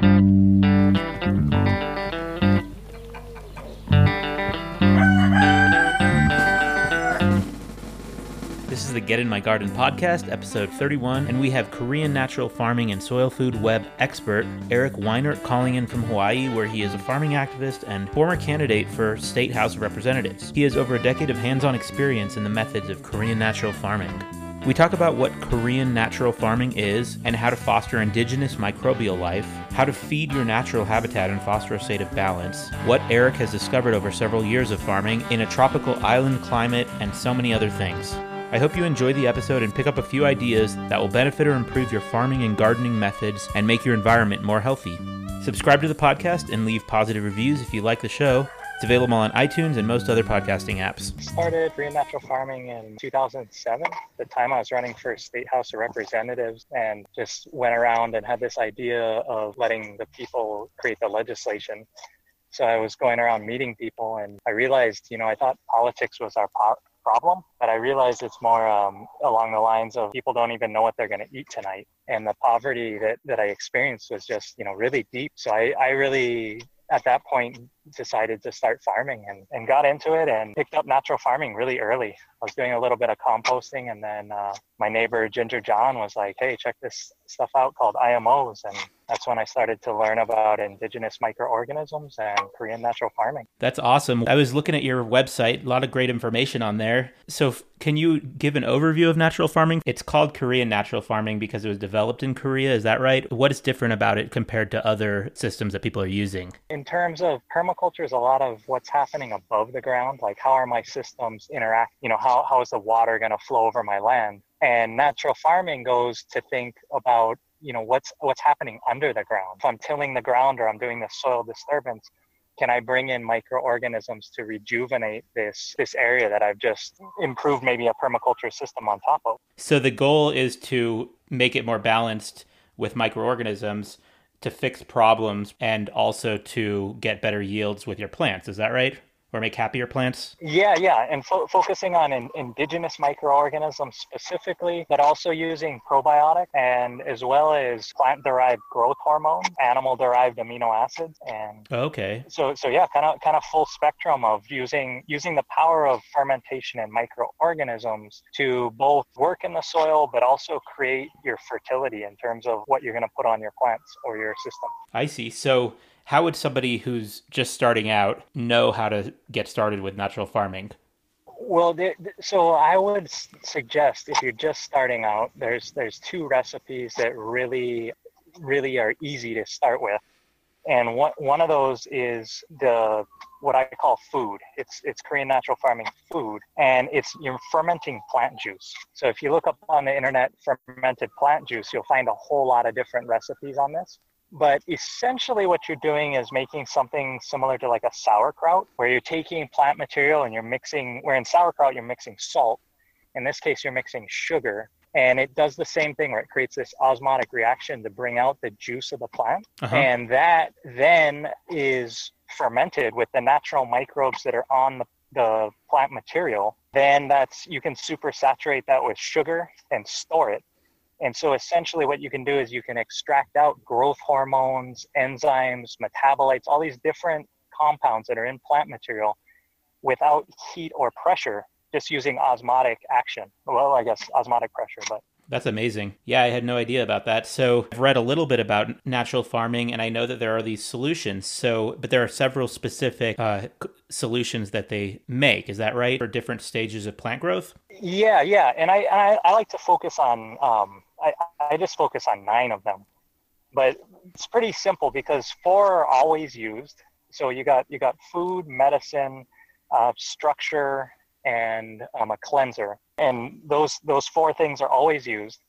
This is the Get in My Garden podcast, episode 31, and we have Korean natural farming and soil food web expert Eric Weinert calling in from Hawaii, where he is a farming activist and former candidate for State House of Representatives. He has over a decade of hands on experience in the methods of Korean natural farming. We talk about what Korean natural farming is and how to foster indigenous microbial life, how to feed your natural habitat and foster a state of balance, what Eric has discovered over several years of farming in a tropical island climate, and so many other things. I hope you enjoy the episode and pick up a few ideas that will benefit or improve your farming and gardening methods and make your environment more healthy. Subscribe to the podcast and leave positive reviews if you like the show. It's available on iTunes and most other podcasting apps. Started Korean natural farming in 2007. the time I was running for State House of Representatives and just went around and had this idea of letting the people create the legislation. So I was going around meeting people and I realized, you know, I thought politics was our po- problem, but I realized it's more um, along the lines of people don't even know what they're going to eat tonight. And the poverty that, that I experienced was just, you know, really deep. So I, I really, at that point, decided to start farming and, and got into it and picked up natural farming really early. I was doing a little bit of composting, and then uh, my neighbor Ginger John was like, "Hey, check this stuff out called IMOs," and that's when I started to learn about indigenous microorganisms and Korean natural farming. That's awesome. I was looking at your website, a lot of great information on there. So, can you give an overview of natural farming? It's called Korean natural farming because it was developed in Korea. Is that right? What is different about it compared to other systems that people are using? In terms of permaculture, is a lot of what's happening above the ground, like how are my systems interact? You know, how how, how is the water going to flow over my land? And natural farming goes to think about, you know, what's what's happening under the ground. If I'm tilling the ground or I'm doing the soil disturbance, can I bring in microorganisms to rejuvenate this this area that I've just improved maybe a permaculture system on top of? So the goal is to make it more balanced with microorganisms to fix problems and also to get better yields with your plants. Is that right? Or make happier plants? Yeah, yeah, and fo- focusing on in, indigenous microorganisms specifically, but also using probiotic and as well as plant-derived growth hormone, animal-derived amino acids, and okay. So, so yeah, kind of kind of full spectrum of using using the power of fermentation and microorganisms to both work in the soil, but also create your fertility in terms of what you're going to put on your plants or your system. I see. So how would somebody who's just starting out know how to get started with natural farming? Well, so I would suggest if you're just starting out, there's there's two recipes that really really are easy to start with, and one one of those is the what I call food. It's it's Korean natural farming food, and it's you're fermenting plant juice. So if you look up on the internet fermented plant juice, you'll find a whole lot of different recipes on this. But essentially, what you're doing is making something similar to like a sauerkraut, where you're taking plant material and you're mixing, where in sauerkraut, you're mixing salt. In this case, you're mixing sugar. And it does the same thing where it creates this osmotic reaction to bring out the juice of the plant. Uh-huh. And that then is fermented with the natural microbes that are on the, the plant material. Then that's, you can super saturate that with sugar and store it. And so essentially what you can do is you can extract out growth hormones, enzymes, metabolites, all these different compounds that are in plant material without heat or pressure, just using osmotic action. Well, I guess osmotic pressure, but that's amazing. Yeah, I had no idea about that. So I've read a little bit about natural farming, and I know that there are these solutions. So, but there are several specific uh, solutions that they make. Is that right? For different stages of plant growth. Yeah, yeah, and I I, I like to focus on um, I, I just focus on nine of them. But it's pretty simple because four are always used. So you got you got food, medicine, uh, structure, and um, a cleanser, and those those four things are always used.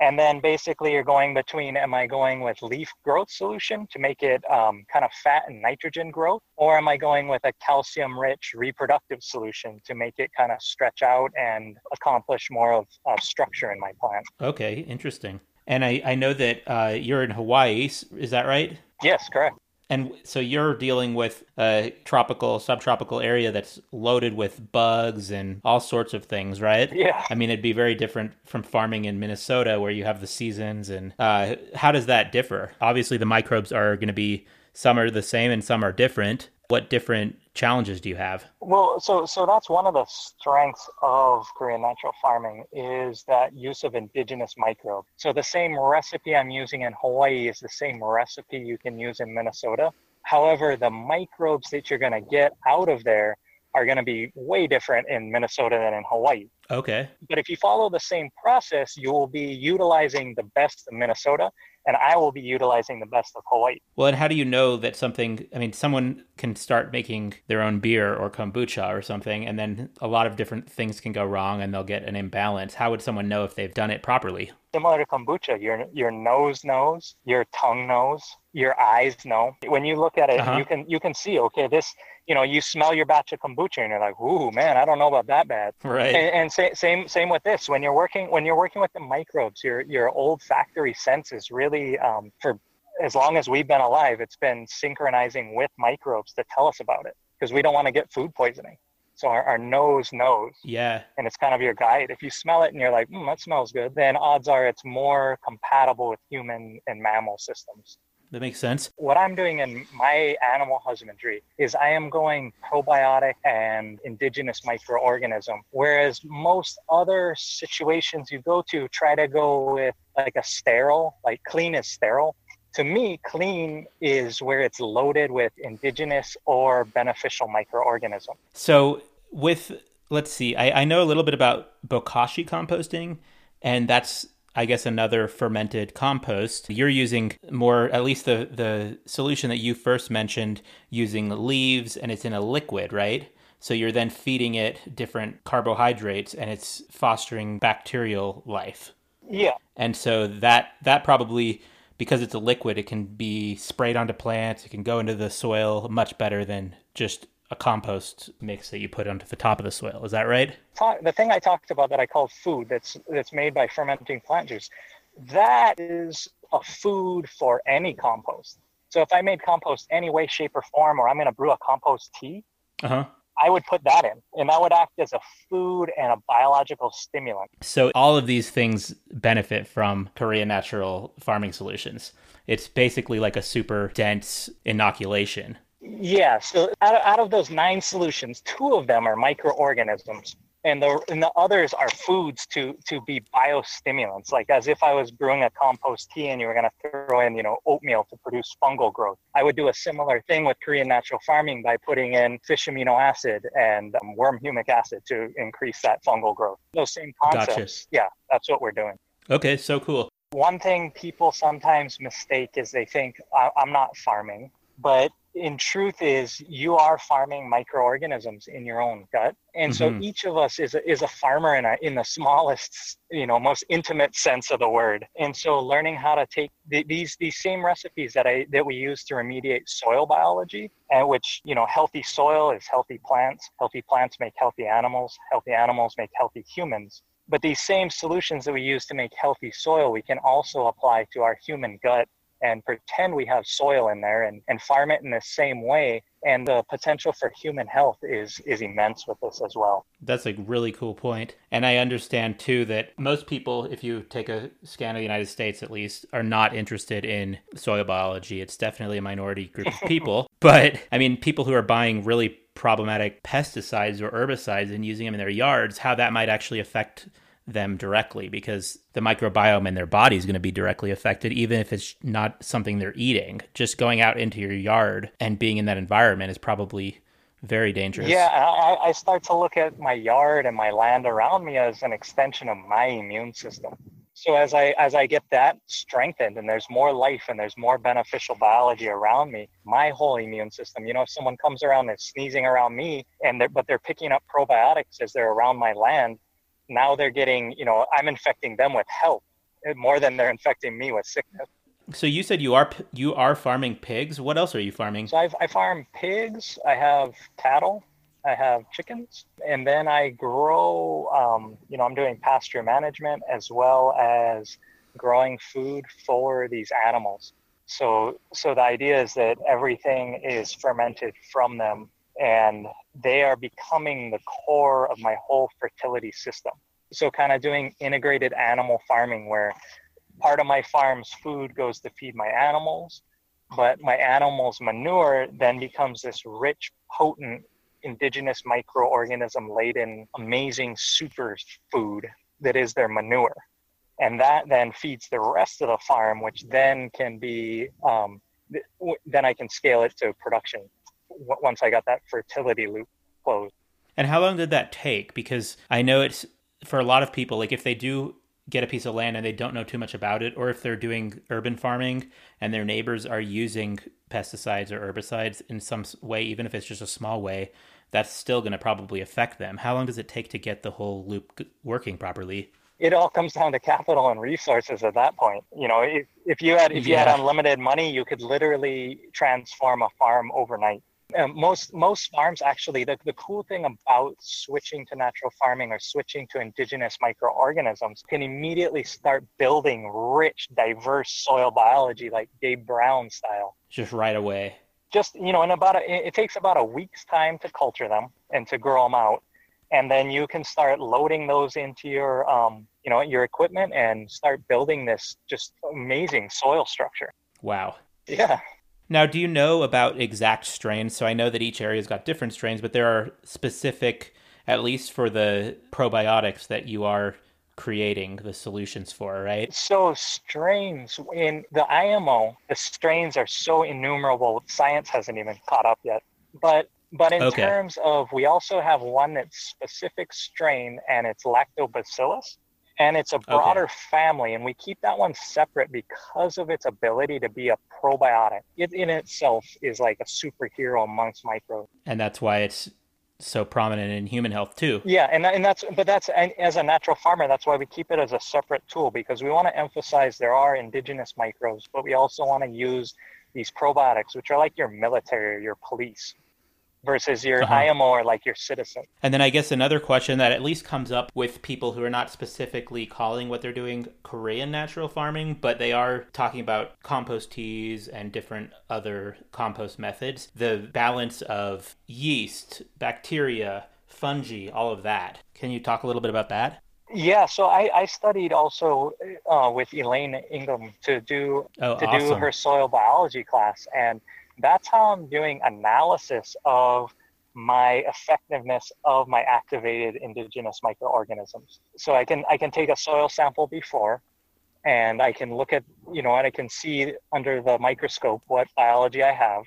And then basically you're going between am I going with leaf growth solution to make it um, kind of fat and nitrogen growth, or am I going with a calcium rich reproductive solution to make it kind of stretch out and accomplish more of, of structure in my plant? Okay, interesting. And I, I know that uh, you're in Hawaii, is that right? Yes, correct. And so you're dealing with a tropical, subtropical area that's loaded with bugs and all sorts of things, right? Yeah. I mean, it'd be very different from farming in Minnesota where you have the seasons. And uh, how does that differ? Obviously, the microbes are going to be some are the same and some are different. What different challenges do you have? Well, so so that's one of the strengths of Korean natural farming is that use of indigenous microbes. So the same recipe I'm using in Hawaii is the same recipe you can use in Minnesota. However, the microbes that you're going to get out of there are going to be way different in Minnesota than in Hawaii. Okay. But if you follow the same process, you will be utilizing the best of Minnesota and I will be utilizing the best of Hawaii. Well, and how do you know that something? I mean, someone can start making their own beer or kombucha or something, and then a lot of different things can go wrong, and they'll get an imbalance. How would someone know if they've done it properly? Similar to kombucha, your your nose knows, your tongue knows, your eyes know. When you look at it, uh-huh. you can you can see. Okay, this you know, you smell your batch of kombucha and you're like, "Ooh, man, I don't know about that bad." Right. And, and same same with this. When you're working when you're working with the microbes, your your olfactory senses really um, for as long as we've been alive, it's been synchronizing with microbes to tell us about it because we don't want to get food poisoning. So our, our, nose knows. Yeah. And it's kind of your guide. If you smell it and you're like, mm, that smells good, then odds are it's more compatible with human and mammal systems. That makes sense. What I'm doing in my animal husbandry is I am going probiotic and indigenous microorganism, whereas most other situations you go to try to go with like a sterile, like clean is sterile. To me, clean is where it's loaded with indigenous or beneficial microorganism. So with let's see, I, I know a little bit about bokashi composting, and that's I guess another fermented compost. You're using more, at least the the solution that you first mentioned, using leaves, and it's in a liquid, right? So you're then feeding it different carbohydrates, and it's fostering bacterial life. Yeah. And so that that probably because it's a liquid, it can be sprayed onto plants. It can go into the soil much better than just a compost mix that you put onto the top of the soil. Is that right? The thing I talked about that I call food that's that's made by fermenting plant juice, that is a food for any compost. So if I made compost any way, shape, or form, or I'm going to brew a compost tea, uh-huh. I would put that in, and that would act as a food and a biological stimulant. So all of these things benefit from Korean natural farming solutions. It's basically like a super dense inoculation yeah. So out of, out of those nine solutions, two of them are microorganisms, and the and the others are foods to to be biostimulants. Like as if I was brewing a compost tea, and you were going to throw in you know oatmeal to produce fungal growth. I would do a similar thing with Korean natural farming by putting in fish amino acid and um, worm humic acid to increase that fungal growth. Those same concepts. Gotcha. Yeah, that's what we're doing. Okay, so cool. One thing people sometimes mistake is they think I'm not farming, but in truth is you are farming microorganisms in your own gut. And mm-hmm. so each of us is a, is a farmer in, a, in the smallest you know most intimate sense of the word. And so learning how to take the, these these same recipes that i that we use to remediate soil biology and which you know healthy soil is healthy plants. Healthy plants make healthy animals. Healthy animals make healthy humans. But these same solutions that we use to make healthy soil we can also apply to our human gut and pretend we have soil in there and, and farm it in the same way. And the potential for human health is is immense with this as well. That's a really cool point. And i understand too that most people if you take a scan of the united states at least are not interested in soil biology. It's definitely a minority group of people. But i mean people who are buying really problematic pesticides or herbicides and using them in their yards how that might actually affect them directly because the microbiome in their body is going to be directly affected, even if it's not something they're eating. Just going out into your yard and being in that environment is probably very dangerous. Yeah, I, I start to look at my yard and my land around me as an extension of my immune system. So as I as I get that strengthened and there's more life and there's more beneficial biology around me, my whole immune system. You know, if someone comes around and sneezing around me and they're, but they're picking up probiotics as they're around my land, now they're getting, you know, I'm infecting them with health more than they're infecting me with sickness. So you said you are you are farming pigs. What else are you farming? So I've, I farm pigs. I have cattle. I have chickens, and then I grow. Um, you know, I'm doing pasture management as well as growing food for these animals. So, so the idea is that everything is fermented from them and they are becoming the core of my whole fertility system. So, kind of doing integrated animal farming where part of my farm's food goes to feed my animals, but my animals' manure then becomes this rich, potent, indigenous microorganism laden, amazing super food that is their manure. And that then feeds the rest of the farm, which then can be, um, then I can scale it to production once I got that fertility loop closed. And how long did that take? Because I know it's for a lot of people, like if they do get a piece of land and they don't know too much about it, or if they're doing urban farming and their neighbors are using pesticides or herbicides in some way, even if it's just a small way, that's still going to probably affect them. How long does it take to get the whole loop working properly? It all comes down to capital and resources at that point. You know, if, if you had if you yeah. had unlimited money, you could literally transform a farm overnight most most farms actually the, the cool thing about switching to natural farming or switching to indigenous microorganisms can immediately start building rich diverse soil biology like gabe brown style. Just right away. Just you know in about a, it takes about a week's time to culture them and to grow them out. And then you can start loading those into your um, you know your equipment and start building this just amazing soil structure. Wow. Yeah now, do you know about exact strains? So I know that each area's got different strains, but there are specific, at least for the probiotics that you are creating the solutions for, right? So strains in the IMO, the strains are so innumerable. Science hasn't even caught up yet. But but in okay. terms of we also have one that's specific strain and it's lactobacillus and it's a broader okay. family and we keep that one separate because of its ability to be a probiotic. It in itself is like a superhero amongst microbes and that's why it's so prominent in human health too. Yeah and, and that's but that's and as a natural farmer that's why we keep it as a separate tool because we want to emphasize there are indigenous microbes but we also want to use these probiotics which are like your military or your police versus your uh-huh. IMO or like your citizen. And then I guess another question that at least comes up with people who are not specifically calling what they're doing Korean natural farming, but they are talking about compost teas and different other compost methods. The balance of yeast, bacteria, fungi, all of that. Can you talk a little bit about that? Yeah, so I, I studied also uh, with Elaine Ingham to do oh, to awesome. do her soil biology class, and that's how I'm doing analysis of my effectiveness of my activated indigenous microorganisms. So I can I can take a soil sample before and I can look at, you know, and I can see under the microscope what biology I have.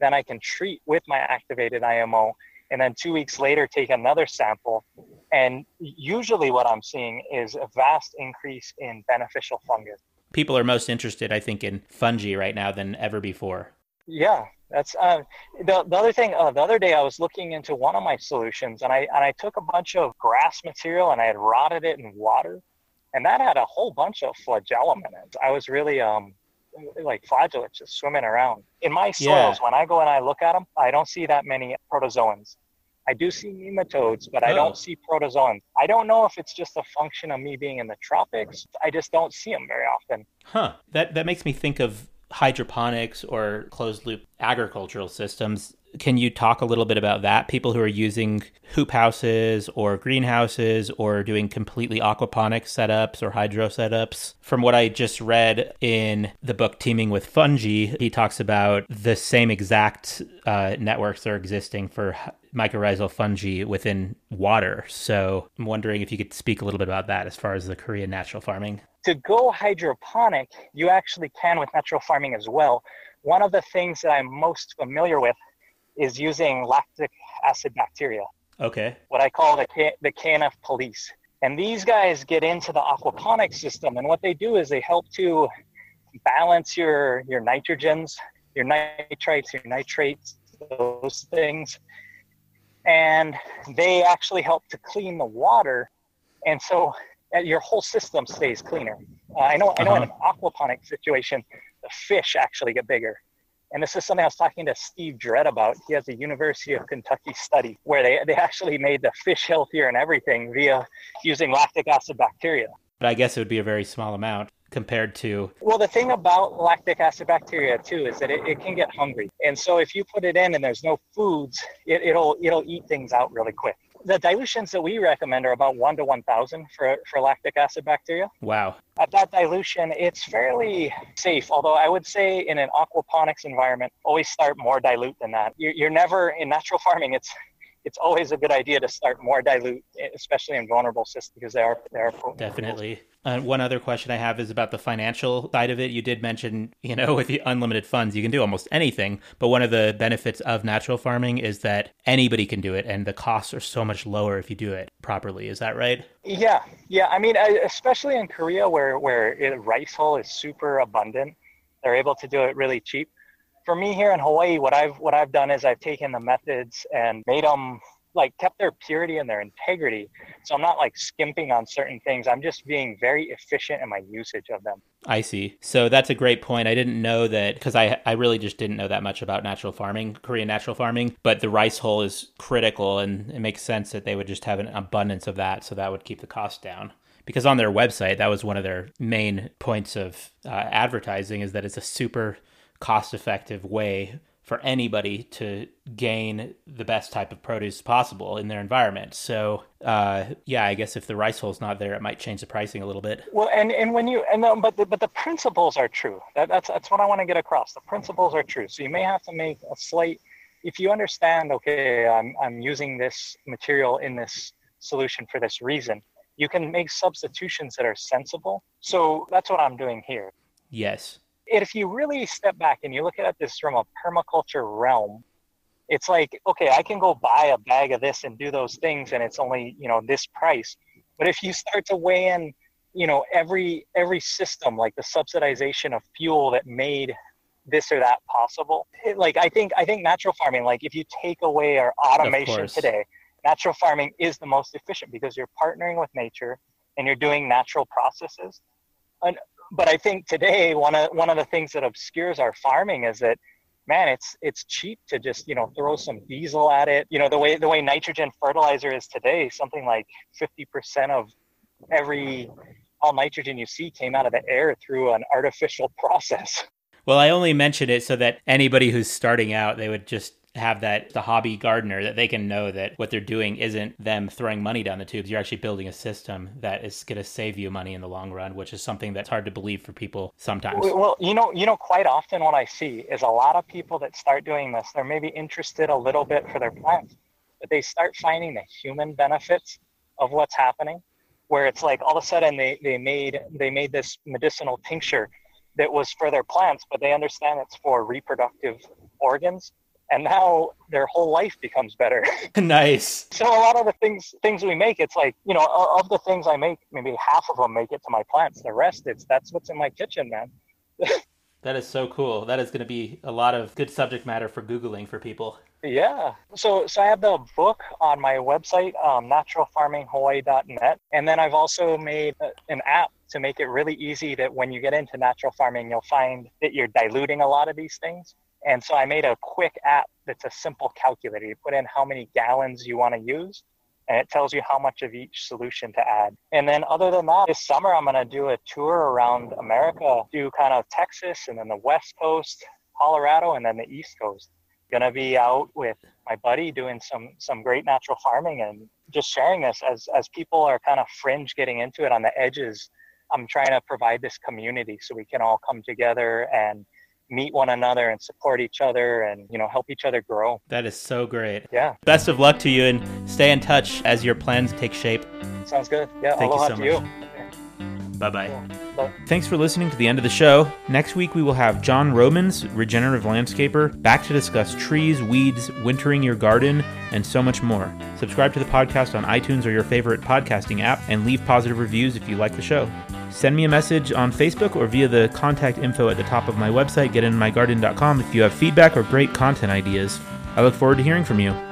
Then I can treat with my activated IMO and then 2 weeks later take another sample and usually what I'm seeing is a vast increase in beneficial fungus. People are most interested I think in fungi right now than ever before. Yeah, that's uh, the the other thing. Uh, the other day, I was looking into one of my solutions, and I and I took a bunch of grass material and I had rotted it in water, and that had a whole bunch of flagellum in it. I was really um like flagellates just swimming around in my soils. Yeah. When I go and I look at them, I don't see that many protozoans. I do see nematodes, but I don't oh. see protozoans. I don't know if it's just a function of me being in the tropics. I just don't see them very often. Huh. That that makes me think of hydroponics or closed loop agricultural systems. Can you talk a little bit about that? People who are using hoop houses or greenhouses or doing completely aquaponic setups or hydro setups. From what I just read in the book Teaming with Fungi, he talks about the same exact uh, networks that are existing for mycorrhizal fungi within water. So I'm wondering if you could speak a little bit about that as far as the Korean natural farming to go hydroponic, you actually can with natural farming as well. One of the things that I'm most familiar with is using lactic acid bacteria. Okay. What I call the, K- the KNF police. And these guys get into the aquaponic system, and what they do is they help to balance your, your nitrogens, your nitrites, your nitrates, those things. And they actually help to clean the water. And so your whole system stays cleaner. Uh, I know, I know, uh-huh. in an aquaponic situation, the fish actually get bigger. And this is something I was talking to Steve Dredd about. He has a University of Kentucky study where they, they actually made the fish healthier and everything via using lactic acid bacteria. But I guess it would be a very small amount. compared to well the thing about lactic acid bacteria too is that it, it can get hungry and so if you put it in and there's no foods it, it'll it'll eat things out really quick the dilutions that we recommend are about 1 to 1000 for, for lactic acid bacteria. Wow. At that dilution it's fairly safe although i would say in an aquaponics environment always start more dilute than that. You're, you're never in natural farming it's it's always a good idea to start more dilute, especially in vulnerable systems because they are they are potent. Definitely. Uh, one other question I have is about the financial side of it. You did mention, you know, with the unlimited funds, you can do almost anything. But one of the benefits of natural farming is that anybody can do it, and the costs are so much lower if you do it properly. Is that right? Yeah, yeah. I mean, especially in Korea, where where rice hull is super abundant, they're able to do it really cheap for me here in Hawaii, what I've what I've done is I've taken the methods and made them like kept their purity and their integrity. So I'm not like skimping on certain things. I'm just being very efficient in my usage of them. I see. So that's a great point. I didn't know that because I I really just didn't know that much about natural farming, Korean natural farming. But the rice hull is critical, and it makes sense that they would just have an abundance of that, so that would keep the cost down because on their website that was one of their main points of uh, advertising is that it's a super cost effective way for anybody to gain the best type of produce possible in their environment. So, uh, yeah, I guess if the rice hull's not there, it might change the pricing a little bit. Well, and, and when you and the, but the, but the principles are true. That, that's that's what I want to get across. The principles are true. So you may have to make a slight. If you understand, okay, I'm I'm using this material in this solution for this reason. You can make substitutions that are sensible. So that's what I'm doing here. Yes if you really step back and you look at this from a permaculture realm, it's like, okay, I can go buy a bag of this and do those things and it's only, you know, this price. But if you start to weigh in, you know, every every system, like the subsidization of fuel that made this or that possible, it, like I think I think natural farming, like if you take away our automation today, natural farming is the most efficient because you're partnering with nature and you're doing natural processes. And but I think today one of one of the things that obscures our farming is that man, it's it's cheap to just you know throw some diesel at it. You know the way the way nitrogen fertilizer is today, something like fifty percent of every all nitrogen you see came out of the air through an artificial process. Well, I only mention it so that anybody who's starting out, they would just have that the hobby gardener that they can know that what they're doing isn't them throwing money down the tubes. You're actually building a system that is going to save you money in the long run, which is something that's hard to believe for people sometimes. Well, you know, you know, quite often what I see is a lot of people that start doing this, they're maybe interested a little bit for their plants, but they start finding the human benefits of what's happening, where it's like all of a sudden they they made they made this medicinal tincture that was for their plants, but they understand it's for reproductive organs and now their whole life becomes better. nice. So a lot of the things things we make, it's like you know, of the things I make, maybe half of them make it to my plants. The rest, it's that's what's in my kitchen, man. that is so cool. That is going to be a lot of good subject matter for googling for people. Yeah. So so I have the book on my website, um, naturalfarminghawaii.net, and then I've also made an app to make it really easy that when you get into natural farming, you'll find that you're diluting a lot of these things and so I made a quick app that's a simple calculator. You put in how many gallons you want to use, and it tells you how much of each solution to add. And then, other than that, this summer I'm going to do a tour around America, do kind of Texas and then the West Coast, Colorado, and then the East Coast. Going to be out with my buddy doing some some great natural farming and just sharing this as as people are kind of fringe getting into it on the edges. I'm trying to provide this community so we can all come together and meet one another and support each other and you know help each other grow. That is so great. Yeah. Best of luck to you and stay in touch as your plans take shape. Sounds good. Yeah thank aloha you so to much. you. bye-bye. Thanks for listening to the end of the show. Next week, we will have John Romans, regenerative landscaper, back to discuss trees, weeds, wintering your garden, and so much more. Subscribe to the podcast on iTunes or your favorite podcasting app, and leave positive reviews if you like the show. Send me a message on Facebook or via the contact info at the top of my website, getinmygarden.com, if you have feedback or great content ideas. I look forward to hearing from you.